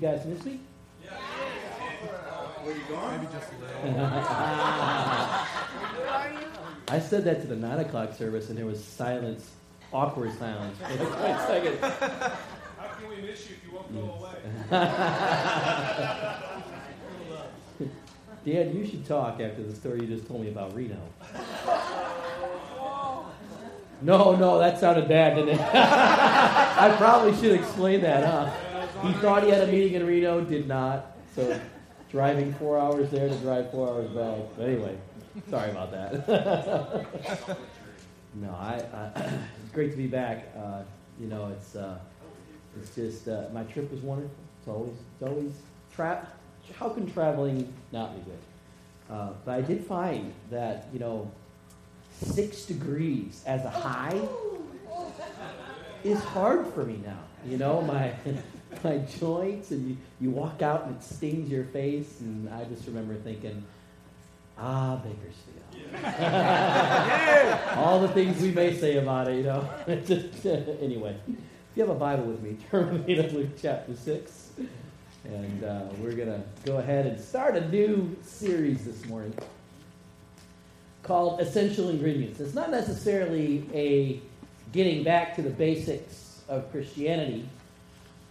you guys miss me? Yeah. Where you going? Maybe just a little. I said that to the 9 o'clock service, and there was silence, awkward silence for like a second. How can we miss you if you won't go mm. away? Dan, you should talk after the story you just told me about Reno. No, no, that sounded bad, didn't it? I probably should explain that, huh? He thought he had a meeting in Reno, did not. So driving four hours there to drive four hours back. But anyway, sorry about that. no, I, I, it's great to be back. Uh, you know, it's uh, it's just uh, my trip was wonderful. It's always it's always tra- How can traveling not be good? Uh, but I did find that you know six degrees as a high is hard for me now. You know, my my joints, and you, you walk out and it stings your face, and I just remember thinking, ah, Bakersfield. Yeah. All the things we may say about it, you know. just, anyway, if you have a Bible with me, turn with me to Luke chapter 6. And uh, we're going to go ahead and start a new series this morning called Essential Ingredients. It's not necessarily a getting back to the basics of Christianity,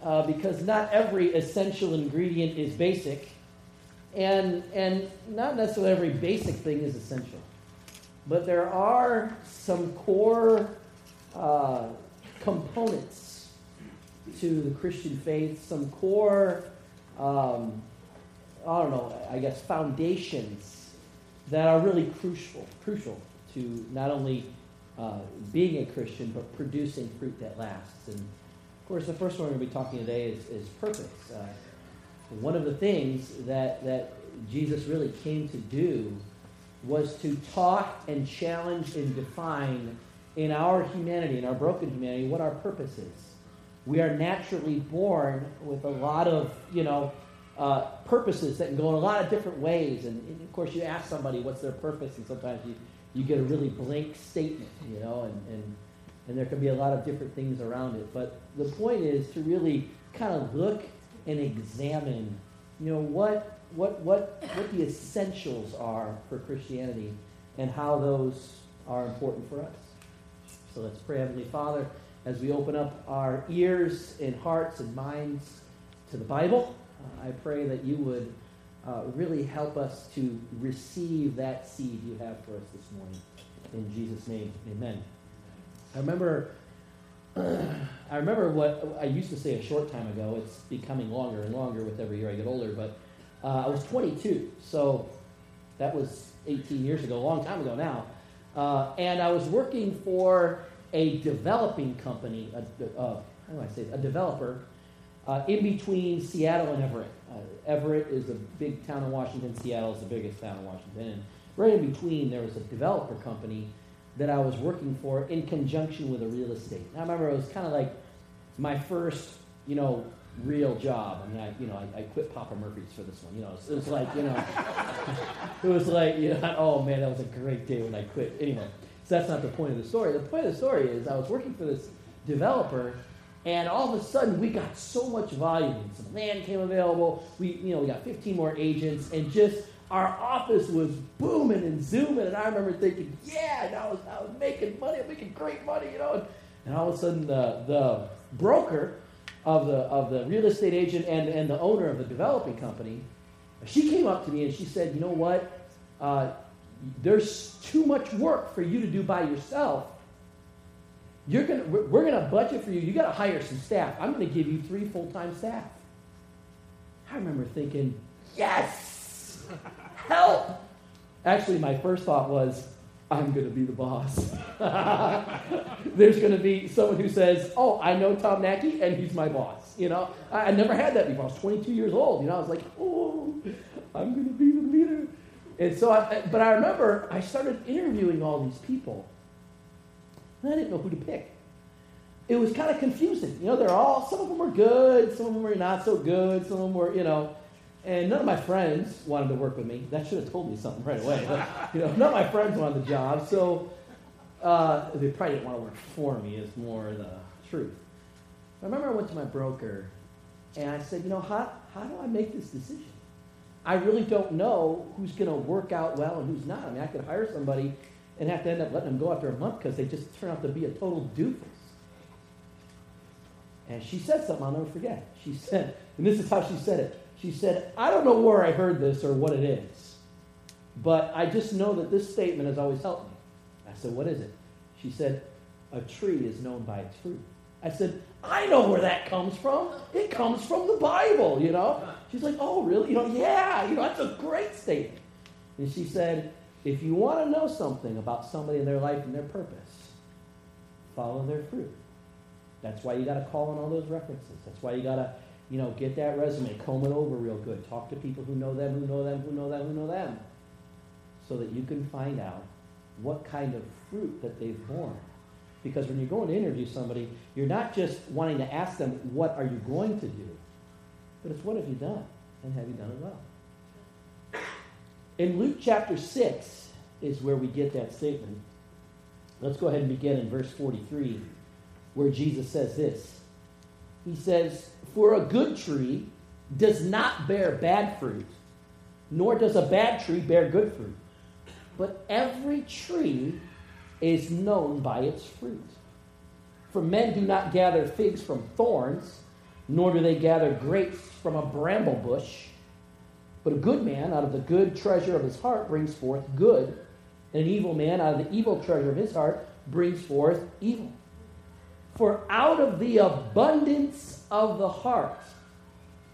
uh, because not every essential ingredient is basic, and, and not necessarily every basic thing is essential. But there are some core uh, components to the Christian faith, some core, um, I don't know, I guess foundations that are really crucial, crucial to not only uh, being a Christian, but producing fruit that lasts. And course, the first one we're going to be talking today is, is purpose. Uh, one of the things that, that Jesus really came to do was to talk and challenge and define in our humanity, in our broken humanity, what our purpose is. We are naturally born with a lot of, you know, uh, purposes that can go in a lot of different ways. And, and, of course, you ask somebody what's their purpose, and sometimes you, you get a really blank statement, you know, and, and, and there can be a lot of different things around it. But the point is to really kind of look and examine, you know, what, what, what, what the essentials are for Christianity and how those are important for us. So let's pray, Heavenly Father, as we open up our ears and hearts and minds to the Bible. Uh, I pray that you would uh, really help us to receive that seed you have for us this morning. In Jesus' name, amen. I remember, I remember what I used to say a short time ago. It's becoming longer and longer with every year I get older. But uh, I was 22, so that was 18 years ago, a long time ago now. Uh, and I was working for a developing company, a, uh, how do I say it? a developer uh, in between Seattle and Everett. Uh, Everett is a big town in Washington. Seattle is the biggest town in Washington. And right in between, there was a developer company that I was working for in conjunction with a real estate. I remember it was kind of like my first, you know, real job. I mean, I, you know, I, I quit Papa Murphy's for this one. You know, it was like, you know, it was like, you know, oh man, that was a great day when I quit. Anyway, so that's not the point of the story. The point of the story is I was working for this developer and all of a sudden, we got so much volume. Some land came available. We, you know, we got 15 more agents, and just our office was booming and zooming. And I remember thinking, yeah, I was, I was making money. I'm making great money, you know. And all of a sudden, the, the broker of the, of the real estate agent and, and the owner of the developing company, she came up to me and she said, you know what? Uh, there's too much work for you to do by yourself you're gonna, we're going to budget for you. You got to hire some staff. I'm going to give you three full time staff. I remember thinking, yes, help. Actually, my first thought was, I'm going to be the boss. There's going to be someone who says, Oh, I know Tom Nacky, and he's my boss. You know, I, I, never had that before. I was 22 years old. You know, I was like, Oh, I'm going to be the leader. And so, I, but I remember I started interviewing all these people. And I didn't know who to pick. It was kind of confusing. You know, they're all, some of them were good, some of them were not so good, some of them were, you know, and none of my friends wanted to work with me. That should have told me something right away. But, you know, none of my friends wanted the job, so uh, they probably didn't want to work for me, is more the truth. I remember I went to my broker And I said, you know, how, how do I make this decision? I really don't know who's going to work out well and who's not. I mean, I could hire somebody and have to end up letting them go after a month because they just turn out to be a total doofus. And she said something I'll never forget. She said, and this is how she said it. She said, I don't know where I heard this or what it is, but I just know that this statement has always helped me. I said, What is it? She said, A tree is known by its fruit. I said, I know where that comes from. It comes from the Bible, you know? She's like, Oh, really? You know, yeah, you know, that's a great statement. And she said, If you want to know something about somebody in their life and their purpose, follow their fruit. That's why you got to call on all those references. That's why you got to, you know, get that resume, comb it over real good, talk to people who know them, who know them, who know them, who know them, so that you can find out what kind of fruit that they've borne. Because when you're going to interview somebody, you're not just wanting to ask them, what are you going to do? But it's what have you done? And have you done it well? In Luke chapter 6 is where we get that statement. Let's go ahead and begin in verse 43 where Jesus says this. He says, For a good tree does not bear bad fruit, nor does a bad tree bear good fruit. But every tree is known by its fruit. For men do not gather figs from thorns, nor do they gather grapes from a bramble bush. But a good man out of the good treasure of his heart brings forth good, and an evil man out of the evil treasure of his heart brings forth evil. For out of the abundance of the heart,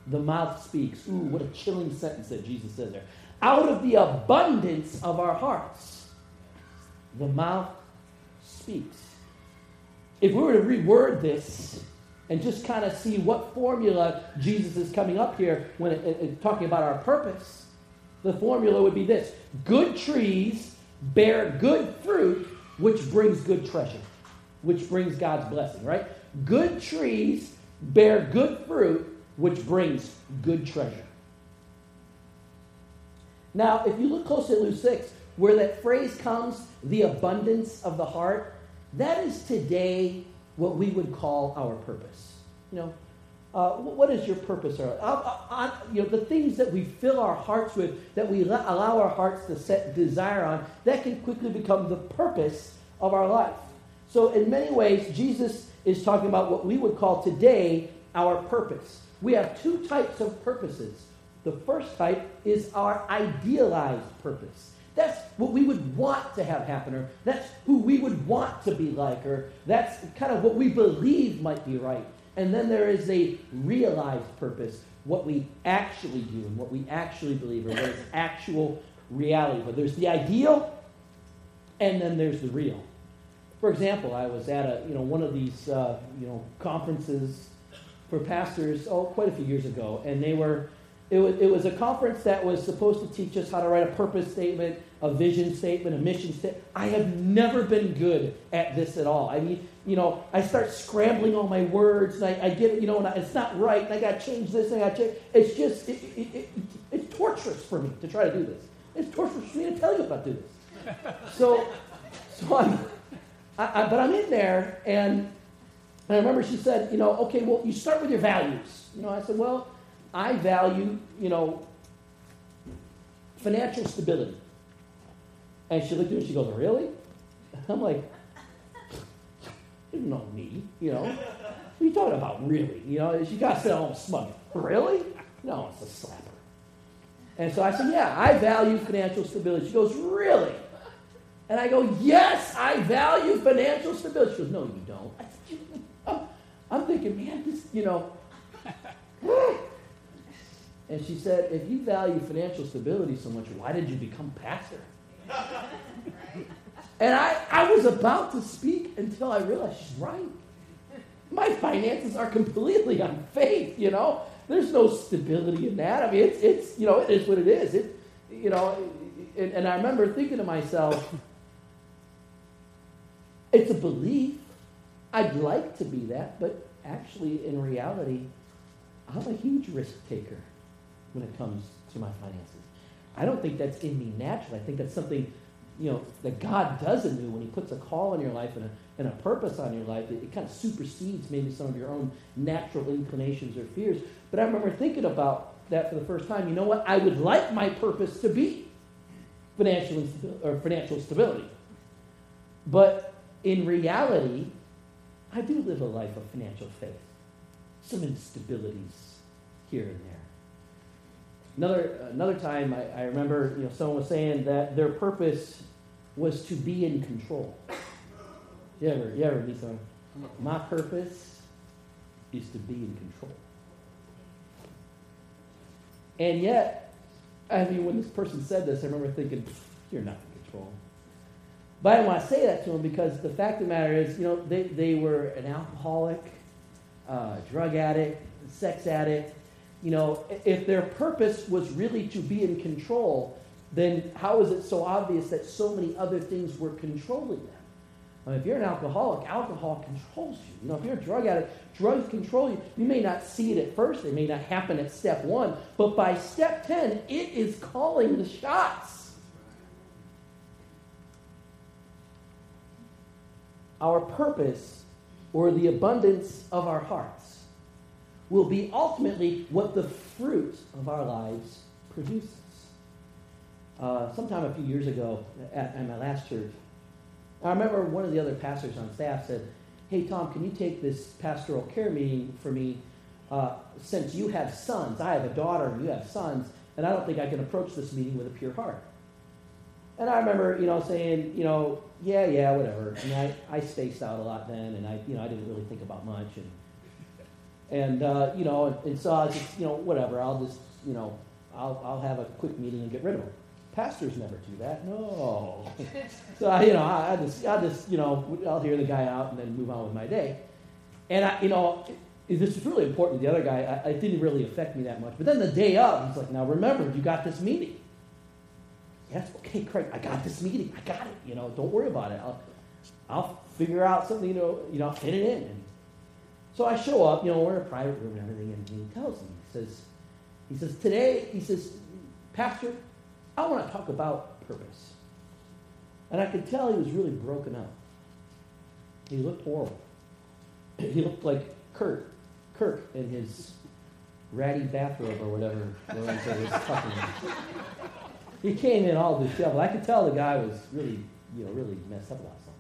the mouth speaks. Ooh, what a chilling sentence that Jesus says there. Out of the abundance of our hearts, the mouth speaks. If we were to reword this and just kind of see what formula Jesus is coming up here when it, it, it, talking about our purpose, the formula would be this good trees bear good fruit, which brings good treasure which brings God's blessing, right? Good trees bear good fruit, which brings good treasure. Now, if you look closely at Luke 6, where that phrase comes, the abundance of the heart, that is today what we would call our purpose. You know, uh, what is your purpose? Uh, uh, you know, the things that we fill our hearts with, that we allow our hearts to set desire on, that can quickly become the purpose of our life. So, in many ways, Jesus is talking about what we would call today our purpose. We have two types of purposes. The first type is our idealized purpose. That's what we would want to have happen, or that's who we would want to be like, or that's kind of what we believe might be right. And then there is a realized purpose, what we actually do and what we actually believe, or what is actual reality. But there's the ideal, and then there's the real. For example, I was at a you know one of these uh, you know conferences for pastors oh quite a few years ago, and they were it was, it was a conference that was supposed to teach us how to write a purpose statement, a vision statement, a mission statement. I have never been good at this at all. I mean, you know, I start scrambling all my words, and I, I get it, you know, and I, it's not right, and I got to change this, and I got to change. It's just, it, it, it, it's torturous for me to try to do this. It's torturous for me to tell you about do this. So, so I'm, I, I, but I'm in there, and, and I remember she said, you know, okay, well, you start with your values. You know, I said, well, I value, you know, financial stability. And she looked at me and she goes, really? I'm like, you know me, you know. What are you talking about, really? You know, she got said all smug. Really? No, it's a slapper. And so I said, yeah, I value financial stability. She goes, really? And I go, Yes, I value financial stability. She goes, No, you don't. I said, I'm, I'm thinking, man, this, you know. and she said, If you value financial stability so much, why did you become pastor? and I, I was about to speak until I realized she's right. My finances are completely on faith, you know. There's no stability in that. I mean, it's, it's you know, it is what it is. It, you know, and, and I remember thinking to myself, it's a belief. I'd like to be that, but actually, in reality, I'm a huge risk taker when it comes to my finances. I don't think that's in me naturally. I think that's something you know, that God does anew when He puts a call in your life and a, and a purpose on your life, it, it kind of supersedes maybe some of your own natural inclinations or fears. But I remember thinking about that for the first time. You know what? I would like my purpose to be financial or financial stability, but in reality, I do live a life of financial faith. Some instabilities here and there. Another, another time, I, I remember you know, someone was saying that their purpose was to be in control. You ever, you ever be someone? My purpose is to be in control. And yet, I mean, when this person said this, I remember thinking, you're not in control. But I didn't want to say that to them because the fact of the matter is, you know, they, they were an alcoholic, uh, drug addict, sex addict, you know, if their purpose was really to be in control, then how is it so obvious that so many other things were controlling them? I mean, if you're an alcoholic, alcohol controls you. You know, if you're a drug addict, drugs control you. You may not see it at first, it may not happen at step one, but by step 10, it is calling the shots. Our purpose or the abundance of our hearts will be ultimately what the fruit of our lives produces. Uh, sometime a few years ago at, at, my last church, I remember one of the other pastors on staff said, Hey, Tom, can you take this pastoral care meeting for me? Uh, since you have sons, I have a daughter and you have sons, and I don't think I can approach this meeting with a pure heart. And I remember, you know, saying, you know, yeah, yeah, whatever. Mean, I, I spaced out a lot then, and I, you know, I didn't really think about much. And and, uh, you know, and, and, so I just, you know, whatever, I'll just, you know, I'll, I'll have a quick meeting and get rid of them. Pastors never do that. No. so, I, you know, I, I, just, I just, you know, I'll hear the guy out and then move on with my day. And, I, you know, this is really important. The other guy, I, it didn't really affect me that much. But then the day up, he's like, now remember, you got this meeting. Yes, okay, Craig, I got this meeting. I got it. You know, don't worry about it. I'll, I'll figure out something, you know, you know, I'll fit it in. And so I show up, you know, we're in a private room and everything, and he tells me, he says, he says, today, he says, Pastor, I want to talk about purpose. And I could tell he was really broken up. He looked horrible. He looked like Kurt, Kirk in his ratty bathrobe or whatever Lorenzo was talking about. He came in all disheveled. I could tell the guy was really, you know, really messed up about something.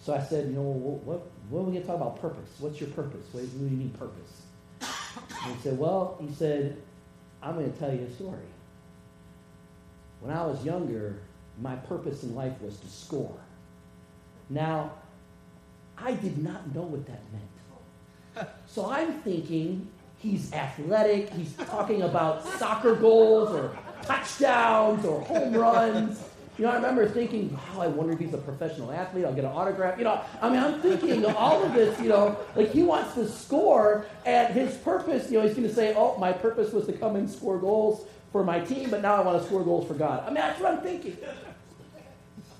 So I said, you know, what, what are we going to talk about purpose? What's your purpose? What, what do you mean purpose? And he said, well, he said, I'm going to tell you a story. When I was younger, my purpose in life was to score. Now, I did not know what that meant. So I'm thinking he's athletic, he's talking about soccer goals or touchdowns or home runs. You know, I remember thinking, wow, I wonder if he's a professional athlete. I'll get an autograph. You know, I mean, I'm thinking all of this, you know, like he wants to score, and his purpose, you know, he's going to say, oh, my purpose was to come and score goals for my team, but now I want to score goals for God. I mean, that's what I'm thinking.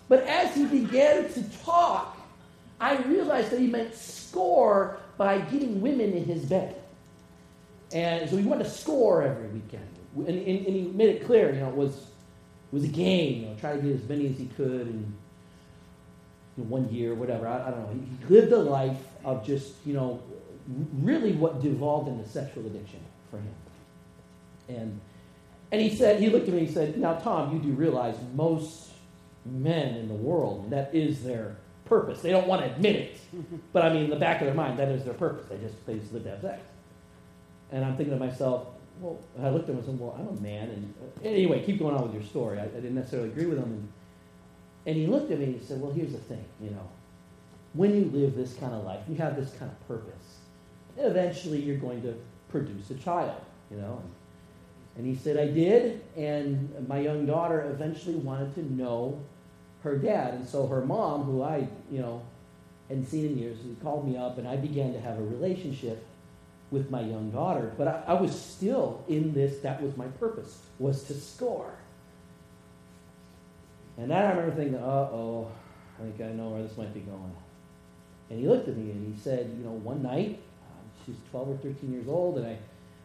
But as he began to talk, I realized that he meant score by getting women in his bed. And so he wanted to score every weekend. And, and, and he made it clear, you know, it was it was a game, you know, try to get as many as he could in you know, one year, whatever. I, I don't know. He, lived a life of just, you know, really what devolved into sexual addiction for him. And and he said, he looked at me and he said, Now, Tom, you do realize most men in the world, that is their purpose. They don't want to admit it. But I mean, in the back of their mind, that is their purpose. They just, they just live to have sex. And I'm thinking to myself, well, I looked at him and said, well, I'm a man. And uh, anyway, keep going on with your story. I, I didn't necessarily agree with him. And, and he looked at me and he said, well, here's the thing, you know. When you live this kind of life, you have this kind of purpose, eventually you're going to produce a child, you know. And, and he said, I did. And my young daughter eventually wanted to know her dad. And so her mom, who I, you know, hadn't seen in years, called me up and I began to have a relationship with my young daughter. But I, I was still in this, that was my purpose, was to score. And then I remember thinking, uh-oh, I think I know where this might be going. And he looked at me and he said, you know, one night, uh, she's 12 or 13 years old, and I,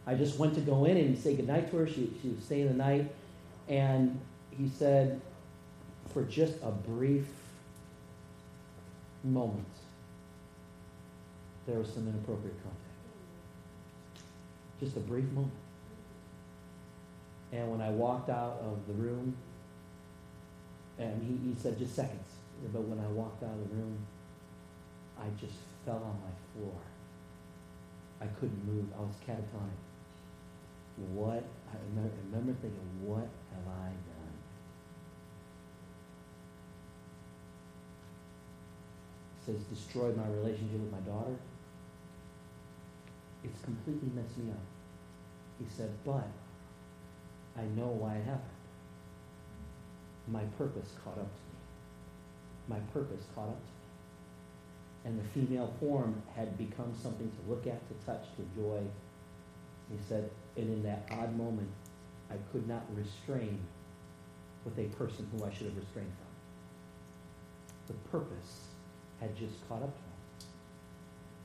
I just went to go in and say goodnight to her. She, she was staying the night. And he said, for just a brief moment, there was some inappropriate contact. Just a brief moment. And when I walked out of the room, and he, he said just seconds, but when I walked out of the room, I just fell on my floor. I couldn't move. I was catatonic. What? I remember, I remember thinking, what have I done? He says, destroyed my relationship with my daughter. It's completely messed me up. He said, but I know why it happened. My purpose caught up to me. My purpose caught up to me and the female form had become something to look at, to touch, to enjoy. He said, and in that odd moment, I could not restrain with a person who I should have restrained from. The purpose had just caught up to me.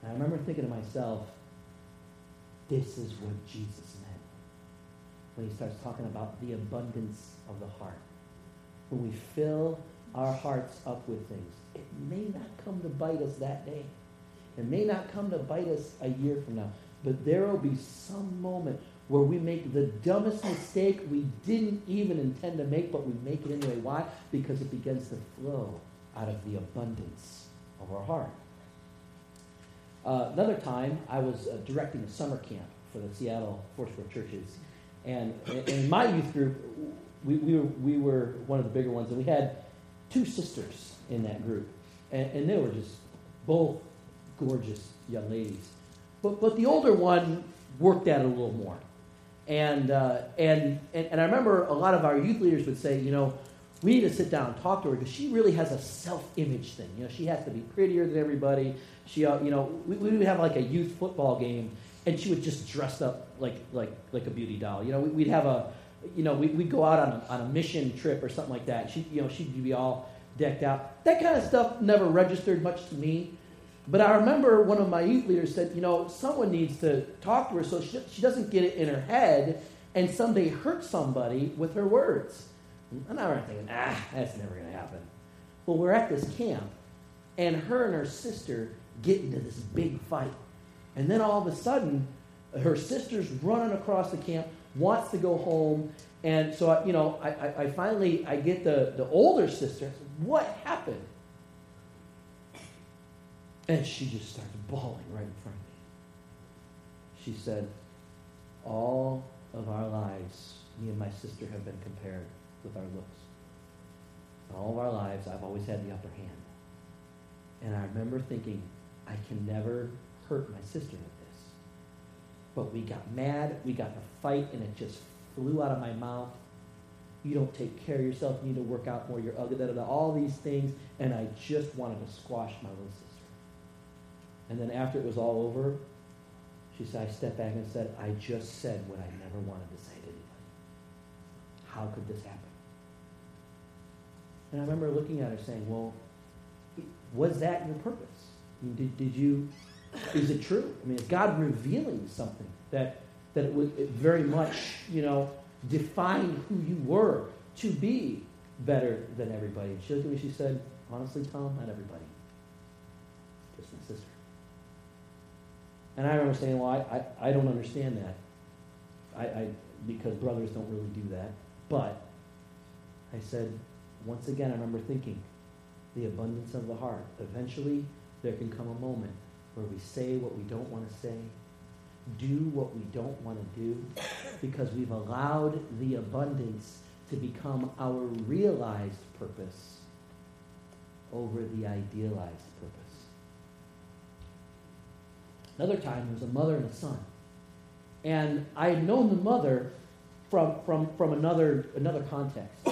And I remember thinking to myself, this is what Jesus meant when he starts talking about the abundance of the heart. When we fill our hearts up with things, it may not come to bite us that day. It may not come to bite us a year from now. But there will be some moment where we make the dumbest mistake we didn't even intend to make, but we make it anyway. Why? Because it begins to flow out of the abundance of our heart. Uh, another time, I was uh, directing a summer camp for the Seattle Foursquare churches. And, and in my youth group, we, we, were, we were one of the bigger ones, and we had two sisters in that group. And, and they were just both gorgeous young ladies. But, but the older one worked at it a little more. And, uh, and, and, and I remember a lot of our youth leaders would say, you know, we need to sit down and talk to her because she really has a self-image thing. You know, she has to be prettier than everybody. She, uh, you know, we, we would have like a youth football game, and she would just dress up like like like a beauty doll. You know, we, would have a, you know, we, would go out on a, on a mission trip or something like that. She, you know, she'd be all decked out. That kind of stuff never registered much to me. But I remember one of my youth leaders said, you know, someone needs to talk to her so she, she doesn't get it in her head and someday hurt somebody with her words. And I remember thinking, ah, that's never going to happen. Well, we're at this camp, and her and her sister get into this big fight. And then all of a sudden, her sister's running across the camp, wants to go home, and so, I, you know, I, I, I finally, I get the, the older sister. Said, what happened? And she just starts bawling right in front of me. She said, all of our lives, me and my sister have been compared with our looks. In all of our lives, I've always had the upper hand. And I remember thinking, I can never hurt my sister with this. But we got mad, we got in a fight, and it just flew out of my mouth. You don't take care of yourself. You need to work out more. You're ugly. Da, da, da, all these things. And I just wanted to squash my little sister. And then after it was all over, she said, I stepped back and said, I just said what I never wanted to say to anybody. How could this happen? And I remember looking at her saying, Well, was that your purpose? I mean, did, did you, is it true? I mean, is God revealing something that that it would it very much, you know, define who you were to be better than everybody. And she looked at me, she said, honestly, Tom, not everybody. Just my sister. And I remember saying, well, I, I, I don't understand that. I, I, because brothers don't really do that. But I said, once again, I remember thinking, the abundance of the heart. Eventually, there can come a moment where we say what we don't want to say, do what we don't want to do because we've allowed the abundance to become our realized purpose over the idealized purpose. Another time, there was a mother and a son. And I had known the mother from, from, from another, another context.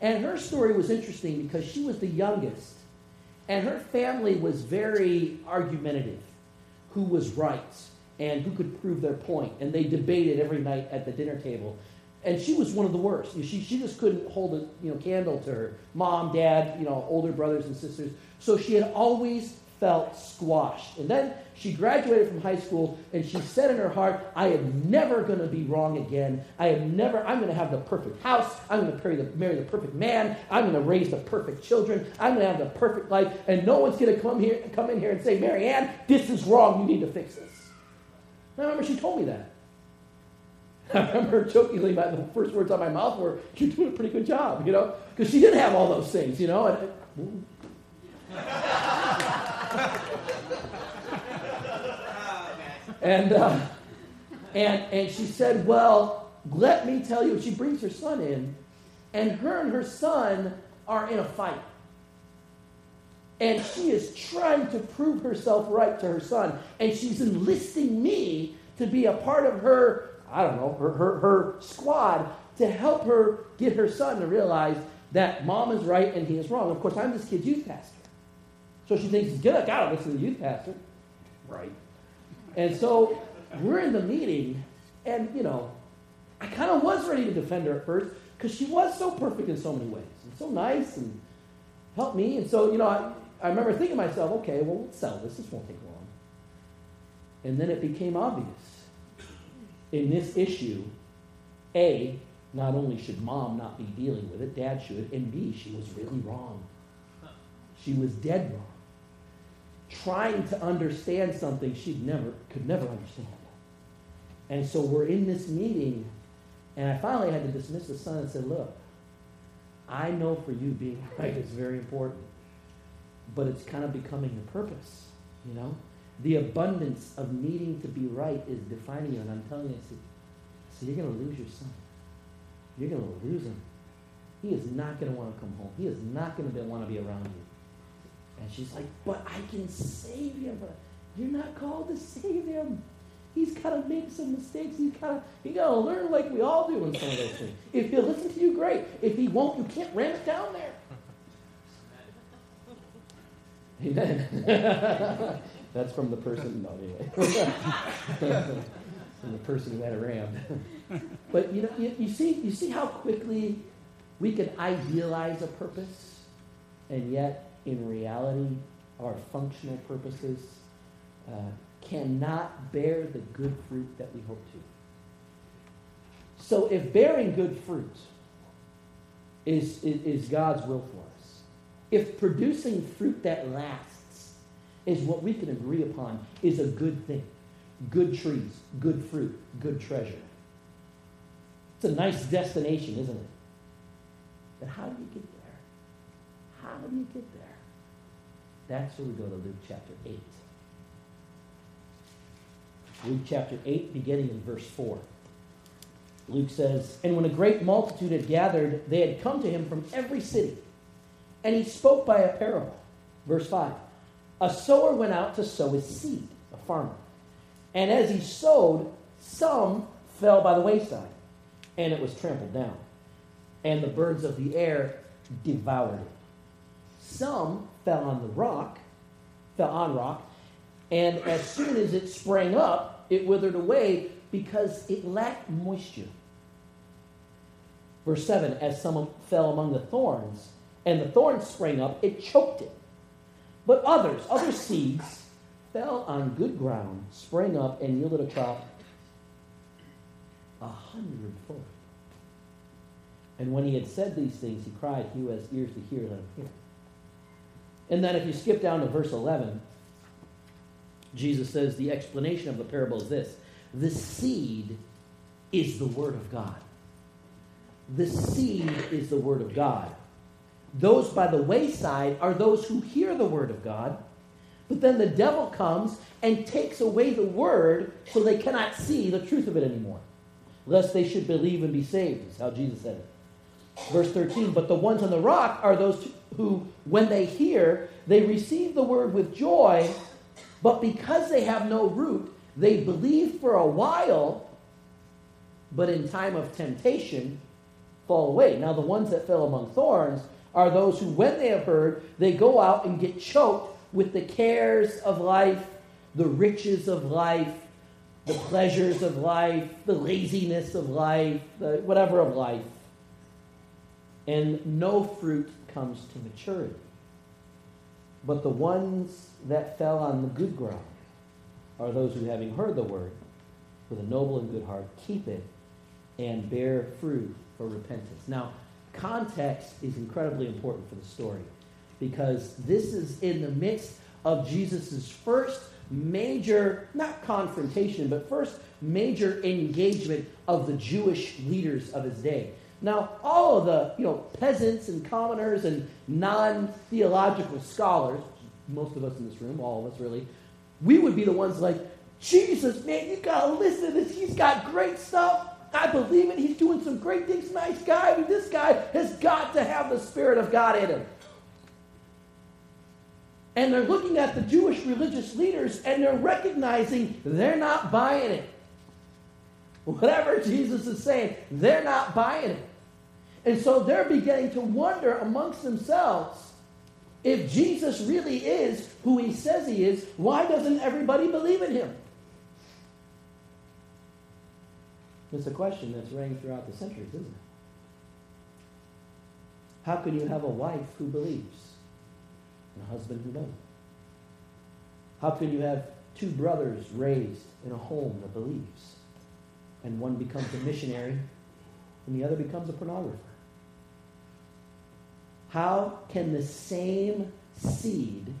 And her story was interesting because she was the youngest. And her family was very argumentative who was right and who could prove their point. And they debated every night at the dinner table. And she was one of the worst. She, she just couldn't hold a you know, candle to her mom, dad, you know, older brothers and sisters. So she had always felt squashed. And then she graduated from high school and she said in her heart, I am never going to be wrong again. I am never, I'm going to have the perfect house. I'm going to marry the, perfect man. I'm going to raise the perfect children. I'm going to have the perfect life. And no one's going to come here, come in here and say, Marianne, this is wrong. You need to fix this. And I remember she told me that. I remember jokingly, my, the first words out of my mouth were, You're doing a pretty good job, you know? Because she didn't have all those things, you know? And, uh, and, and she said, Well, let me tell you. She brings her son in, and her and her son are in a fight. And she is trying to prove herself right to her son. And she's enlisting me to be a part of her, I don't know, her, her, her squad to help her get her son to realize that mom is right and he is wrong. Of course, I'm this kid's youth pastor. So she thinks, get good, gotta listen to the youth pastor. Right. And so we're in the meeting, and you know, I kind of was ready to defend her at first because she was so perfect in so many ways and so nice and helped me. And so, you know, I, I remember thinking to myself, okay, well, let's sell this. This won't take long. And then it became obvious in this issue A, not only should mom not be dealing with it, dad should, and B, she was really wrong. She was dead wrong trying to understand something she never could never understand. And so we're in this meeting, and I finally had to dismiss the son and said, Look, I know for you being right is very important, but it's kind of becoming the purpose, you know? The abundance of needing to be right is defining you, and I'm telling you, see, so you're going to lose your son. You're going to lose him. He is not going to want to come home. He is not going to want to be around you. And she's like, But I can save him. But you're not called to save him. He's got to make some mistakes. He's got to he got to learn like we all do in some of those things. If he'll listen to you, great. If he won't, you can't ram it down there. Amen. That's from the person. No, anyway. from the person who had a ram. but you know, you, you see, you see how quickly we can idealize a purpose, and yet in reality, our functional purposes uh, cannot bear the good fruit that we hope to. So, if bearing good fruit is, is, is God's will for us, if producing fruit that lasts is what we can agree upon is a good thing, good trees, good fruit, good treasure. It's a nice destination, isn't it? But how do you get there? How do you get there? That's where we go to Luke chapter 8. Luke chapter 8, beginning in verse 4. Luke says, And when a great multitude had gathered, they had come to him from every city. And he spoke by a parable. Verse 5. A sower went out to sow his seed, a farmer. And as he sowed, some fell by the wayside, and it was trampled down. And the birds of the air devoured it. Some fell on the rock, fell on rock, and as soon as it sprang up, it withered away because it lacked moisture. Verse 7 As some fell among the thorns, and the thorns sprang up, it choked it. But others, other seeds, fell on good ground, sprang up, and yielded a crop a hundredfold. And when he had said these things, he cried, He who has ears to hear, let him hear. And then if you skip down to verse 11, Jesus says the explanation of the parable is this the seed is the Word of God. The seed is the Word of God. Those by the wayside are those who hear the Word of God, but then the devil comes and takes away the Word so they cannot see the truth of it anymore, lest they should believe and be saved, is how Jesus said it. Verse 13, but the ones on the rock are those who, when they hear, they receive the word with joy, but because they have no root, they believe for a while, but in time of temptation, fall away. Now, the ones that fell among thorns are those who, when they have heard, they go out and get choked with the cares of life, the riches of life, the pleasures of life, the laziness of life, the whatever of life and no fruit comes to maturity. But the ones that fell on the good ground are those who, having heard the word, with a noble and good heart, keep it and bear fruit for repentance. Now, context is incredibly important for the story because this is in the midst of Jesus' first major, not confrontation, but first major engagement of the Jewish leaders of his day. Now, all of the you know peasants and commoners and non-theological scholars, most of us in this room, all of us really, we would be the ones like, Jesus, man, you gotta listen to this. He's got great stuff. I believe it. He's doing some great things. Nice guy. I mean, this guy has got to have the Spirit of God in him. And they're looking at the Jewish religious leaders and they're recognizing they're not buying it. Whatever Jesus is saying, they're not buying it. And so they're beginning to wonder amongst themselves if Jesus really is who he says he is, why doesn't everybody believe in him? It's a question that's rang throughout the centuries, isn't it? How can you have a wife who believes and a husband who doesn't? How can you have two brothers raised in a home that believes and one becomes a missionary and the other becomes a pornographer? How can the same seed,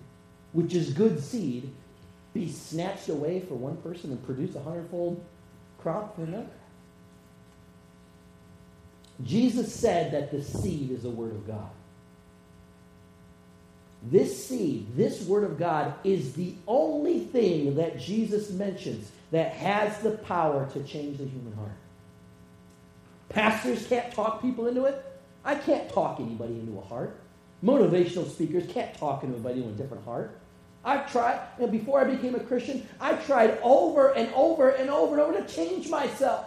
which is good seed, be snatched away for one person and produce a hundredfold crop for another? Jesus said that the seed is the Word of God. This seed, this Word of God, is the only thing that Jesus mentions that has the power to change the human heart. Pastors can't talk people into it. I can't talk anybody into a heart. Motivational speakers can't talk anybody into a different heart. I've tried, and before I became a Christian, I tried over and over and over and over to change myself.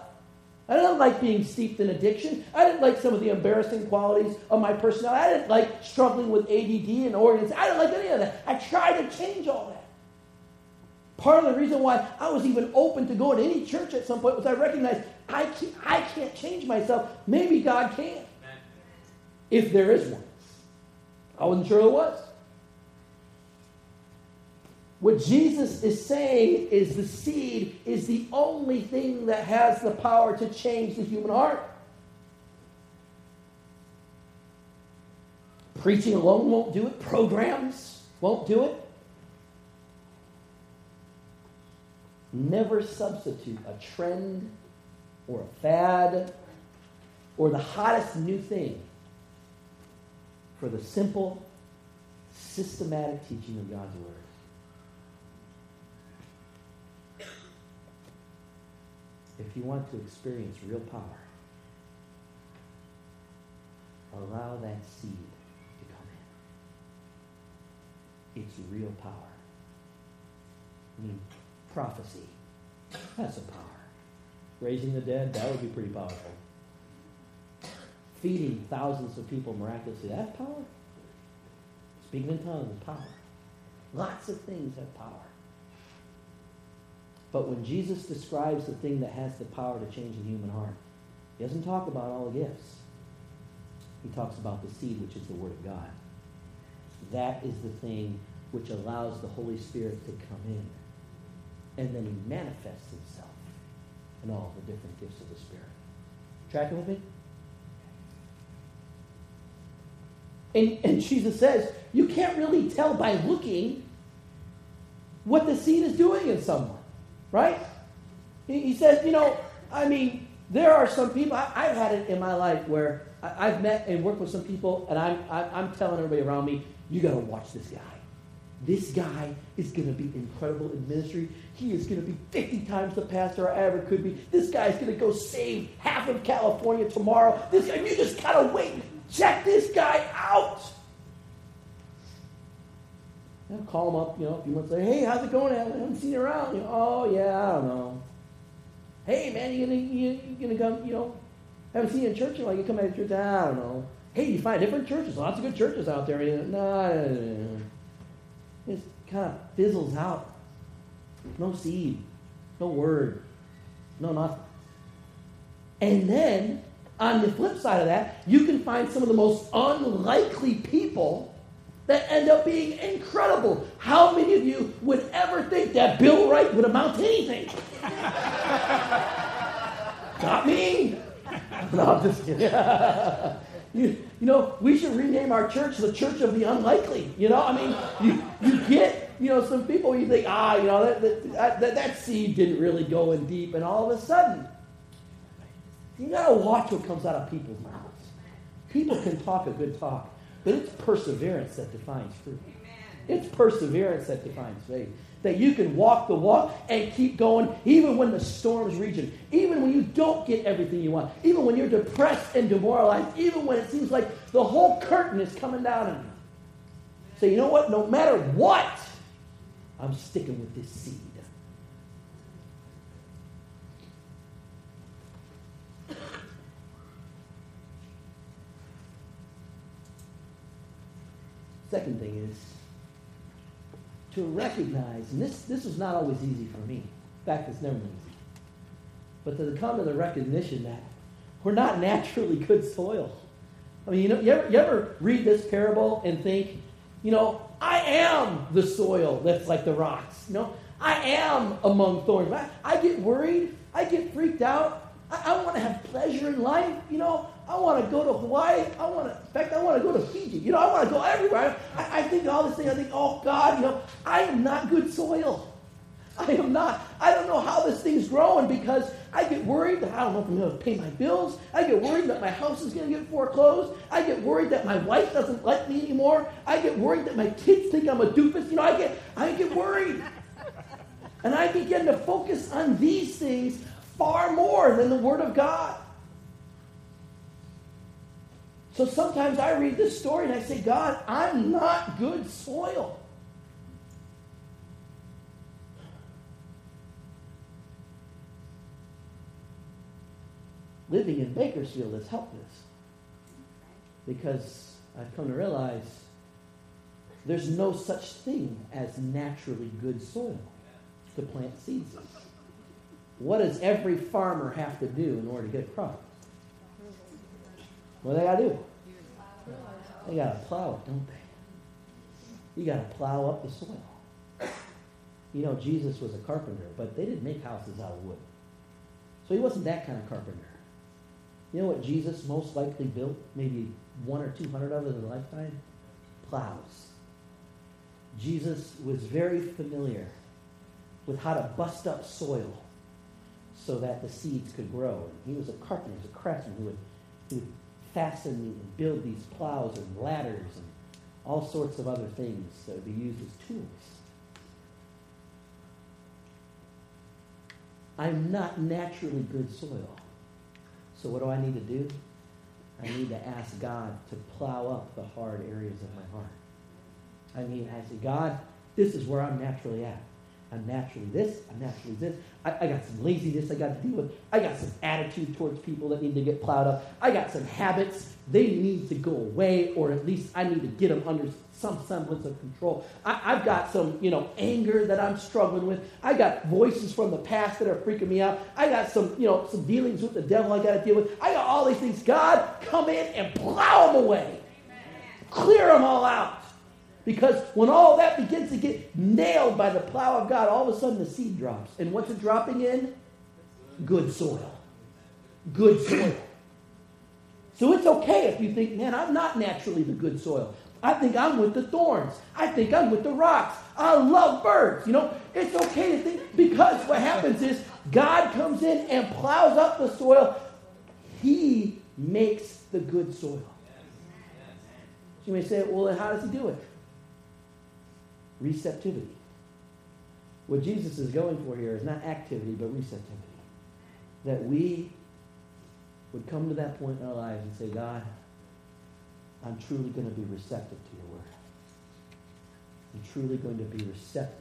I didn't like being steeped in addiction. I didn't like some of the embarrassing qualities of my personality. I didn't like struggling with ADD and organization. I didn't like any of that. I tried to change all that. Part of the reason why I was even open to going to any church at some point was I recognized I can't, I can't change myself. Maybe God can. If there is one. I wasn't sure there was. What Jesus is saying is the seed is the only thing that has the power to change the human heart. Preaching alone won't do it, programs won't do it. Never substitute a trend or a fad or the hottest new thing for the simple, systematic teaching of God's Word. if you want to experience real power, allow that seed to come in. It's real power. I mean, prophecy. That's a power. Raising the dead, that would be pretty powerful. Feeding thousands of people miraculously, that's power. Speaking in tongues power. Lots of things have power. But when Jesus describes the thing that has the power to change the human heart, he doesn't talk about all gifts. He talks about the seed, which is the Word of God. That is the thing which allows the Holy Spirit to come in. And then he manifests himself in all the different gifts of the Spirit. Tracking with me? And, and Jesus says, you can't really tell by looking what the seed is doing in someone. Right? He, he says, you know, I mean, there are some people, I, have had it in my life where I, have met and worked with some people, and I'm, I, I'm telling everybody around me, you got to watch this guy. This guy is going to be incredible in ministry. He is going to be 50 times the pastor I ever could be. This guy is going to go save half of California tomorrow. This guy, you just got to wait. Check this guy out. I'll call him up, you know, a few months later. Hey, how's it going? I haven't seen you around. You know, oh yeah, I don't know. Hey man, you gonna you, you gonna come? You know, haven't seen you in church in like you come out to church. I don't know. Hey, you find different churches. Lots of good churches out there. You know, no, no, no, no. It kind of fizzles out. No seed, no word, no nothing. And then on the flip side of that, you can find some of the most unlikely people that end up being incredible. How many of you would ever think that Bill Wright would amount to anything? Not me. No, I'm just kidding. you, you know, we should rename our church the Church of the Unlikely. You know, I mean, you, you get, you know, some people you think, ah, you know, that, that, that, that seed didn't really go in deep, and all of a sudden, you got to watch what comes out of people's mouths. People can talk a good talk, but it's perseverance that defines fruit. It's perseverance that defines faith. That you can walk the walk and keep going even when the storm's raging, even when you don't get everything you want, even when you're depressed and demoralized, even when it seems like the whole curtain is coming down on you. Say, you know what? No matter what, I'm sticking with this seed. Second thing is to recognize, and this, this was not always easy for me. In fact, it's never been easy. But to come to the recognition that we're not naturally good soil. I mean, you know, you ever, you ever read this parable and think, you know, I am the soil that's like the rocks. You know, I am among thorns. I, I get worried. I get freaked out. I, I want to have pleasure in life. You know, I want to go to Hawaii. I want to, in fact, I want to go to Fiji. You know, I want to go everywhere. I, I think all this thing. I think, oh God, you know, I am not good soil. I am not. I don't know how this thing's growing because I get worried that I don't know if I'm going to pay my bills. I get worried that my house is going to get foreclosed. I get worried that my wife doesn't like me anymore. I get worried that my kids think I'm a doofus. You know, I get, I get worried. And I begin to focus on these things far more than the Word of God. So sometimes I read this story and I say, God, I'm not good soil. Living in Bakersfield has helped this because I've come to realize there's no such thing as naturally good soil to plant seeds in. What does every farmer have to do in order to get crops? What do they got to do? They got to plow it, don't they? You got to plow up the soil. You know, Jesus was a carpenter, but they didn't make houses out of wood. So he wasn't that kind of carpenter. You know what Jesus most likely built? Maybe one or two hundred of in a lifetime? Plows. Jesus was very familiar with how to bust up soil so that the seeds could grow. And he was a carpenter, he was a craftsman who would, he would fasten and build these plows and ladders and all sorts of other things that would be used as tools. I'm not naturally good soil. So what do I need to do? I need to ask God to plow up the hard areas of my heart. I need I say, God, this is where I'm naturally at. I'm naturally this, I'm naturally this. I, I, got some laziness I got to deal with. I got some attitude towards people that need to get plowed up. I got some habits. They need to go away, or at least I need to get them under some semblance of control. I, have got some, you know, anger that I'm struggling with. I got voices from the past that are freaking me out. I got some, you know, some dealings with the devil I got to deal with. I got all these things. God, come in and plow them away. Clear them all out. Because when all that begins to get nailed by the plow of God, all of a sudden the seed drops. And what's it dropping in? Good soil. Good soil. So it's okay if you think, man, I'm not naturally the good soil. I think I'm with the thorns. I think I'm with the rocks. I love birds. You know, it's okay to think because what happens is God comes in and plows up the soil. He makes the good soil. You may say, well, then how does he do it? Receptivity. What Jesus is going for here is not activity, but receptivity. That we would come to that point in our lives and say, God, I'm truly going to be receptive to your word. I'm truly going to be receptive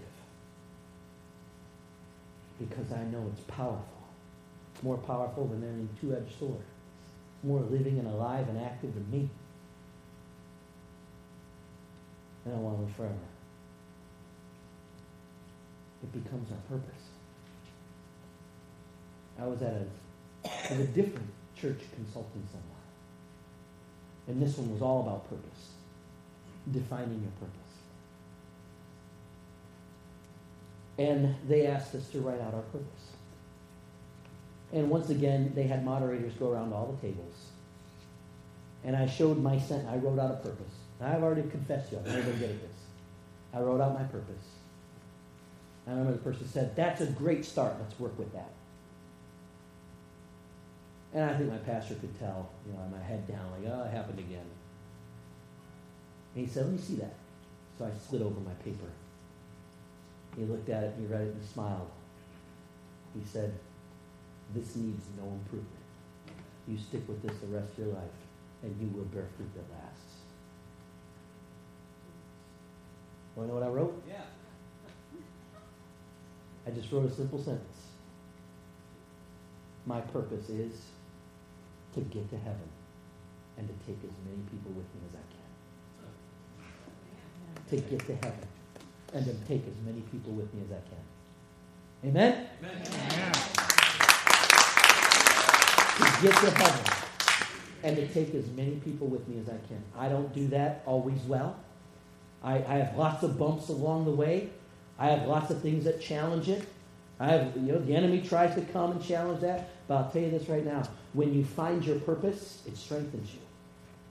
because I know it's powerful. It's More powerful than any two-edged sword. More living and alive and active than me. And I want to forever it becomes our purpose. I was at a, a different church consulting somewhere. And this one was all about purpose. defining your purpose. And they asked us to write out our purpose. And once again, they had moderators go around all the tables. And I showed my sent. I wrote out a purpose. I've already confessed to you. I'm never good at this. I wrote out my purpose. I remember the person said, That's a great start. Let's work with that. And I think my pastor could tell, you know, my head down, like, oh, it happened again. And he said, Let me see that. So I slid over my paper. He looked at it and he read it and smiled. He said, This needs no improvement. You stick with this the rest of your life, and you will bear fruit that lasts. Want to know what I wrote? Yeah. I just wrote a simple sentence. My purpose is to get to heaven and to take as many people with me as I can. To get to heaven and to take as many people with me as I can. Amen? Amen. To get to heaven and to take as many people with me as I can. I don't do that always well. I, I have lots of bumps along the way. I have lots of things that challenge it. I have, you know, the enemy tries to come and challenge that. But I'll tell you this right now. When you find your purpose, it strengthens you.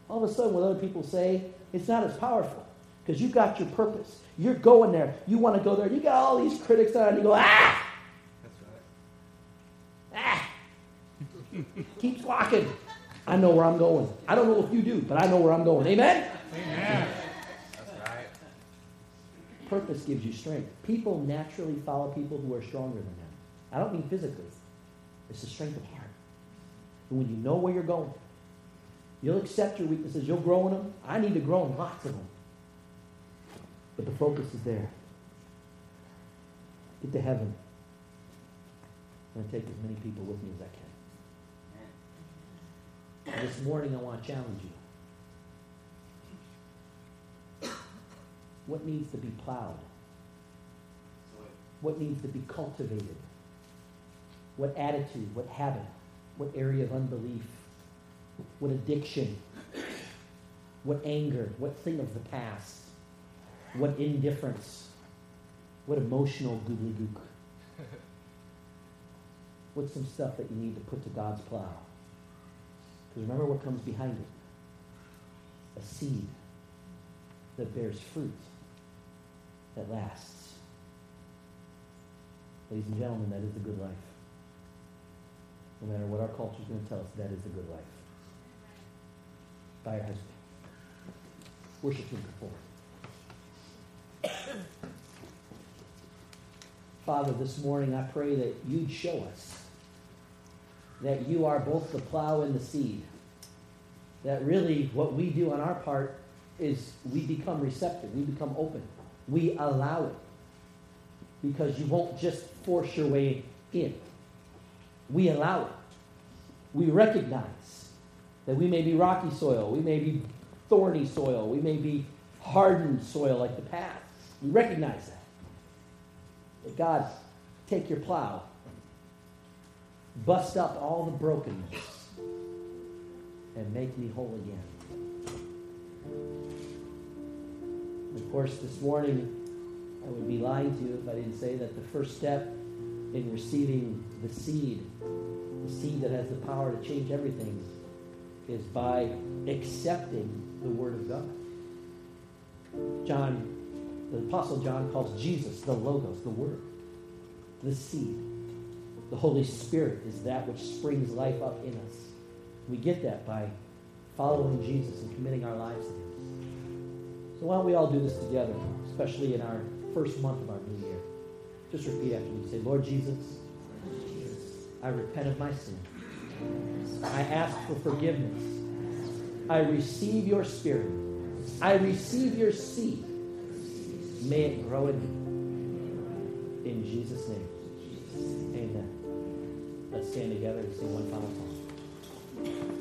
All of a sudden, what other people say, it's not as powerful because you got your purpose. You're going there. You want to go there. You got all these critics on, and you go, ah! That's right. Ah! Keeps walking. I know where I'm going. I don't know if you do, but I know where I'm going. Amen? Amen. Purpose gives you strength. People naturally follow people who are stronger than them. I don't mean physically. It's the strength of heart. And when you know where you're going, you'll accept your weaknesses. You'll grow in them. I need to grow in lots of them. But the focus is there. Get to heaven. I'm going to take as many people with me as I can. This morning, I want to challenge you. What needs to be plowed? What needs to be cultivated? What attitude? What habit? What area of unbelief? What addiction? What anger? What thing of the past? What indifference? What emotional googly gook? What's some stuff that you need to put to God's plow? Because remember what comes behind it a seed that bears fruit that lasts. Ladies and gentlemen, that is the good life. No matter what our culture is going to tell us, that is the good life. Bow your heads. Worship Him before. Father, this morning I pray that you'd show us that you are both the plow and the seed. That really what we do on our part is we become receptive, we become open, we allow it. Because you won't just force your way in. We allow it. We recognize that we may be rocky soil, we may be thorny soil, we may be hardened soil like the path. We recognize that. But God, take your plow, bust up all the brokenness, and make me whole again. Of course, this morning, I would be lying to you if I didn't say that the first step in receiving the seed, the seed that has the power to change everything, is by accepting the Word of God. John, the Apostle John calls Jesus the Logos, the Word, the seed. The Holy Spirit is that which springs life up in us. We get that by following Jesus and committing our lives to Him. So why don't we all do this together, especially in our first month of our new year? Just repeat after me. Say, Lord Jesus, I repent of my sin. I ask for forgiveness. I receive your spirit. I receive your seed. May it grow in me. In Jesus' name. Amen. Let's stand together and sing one final song.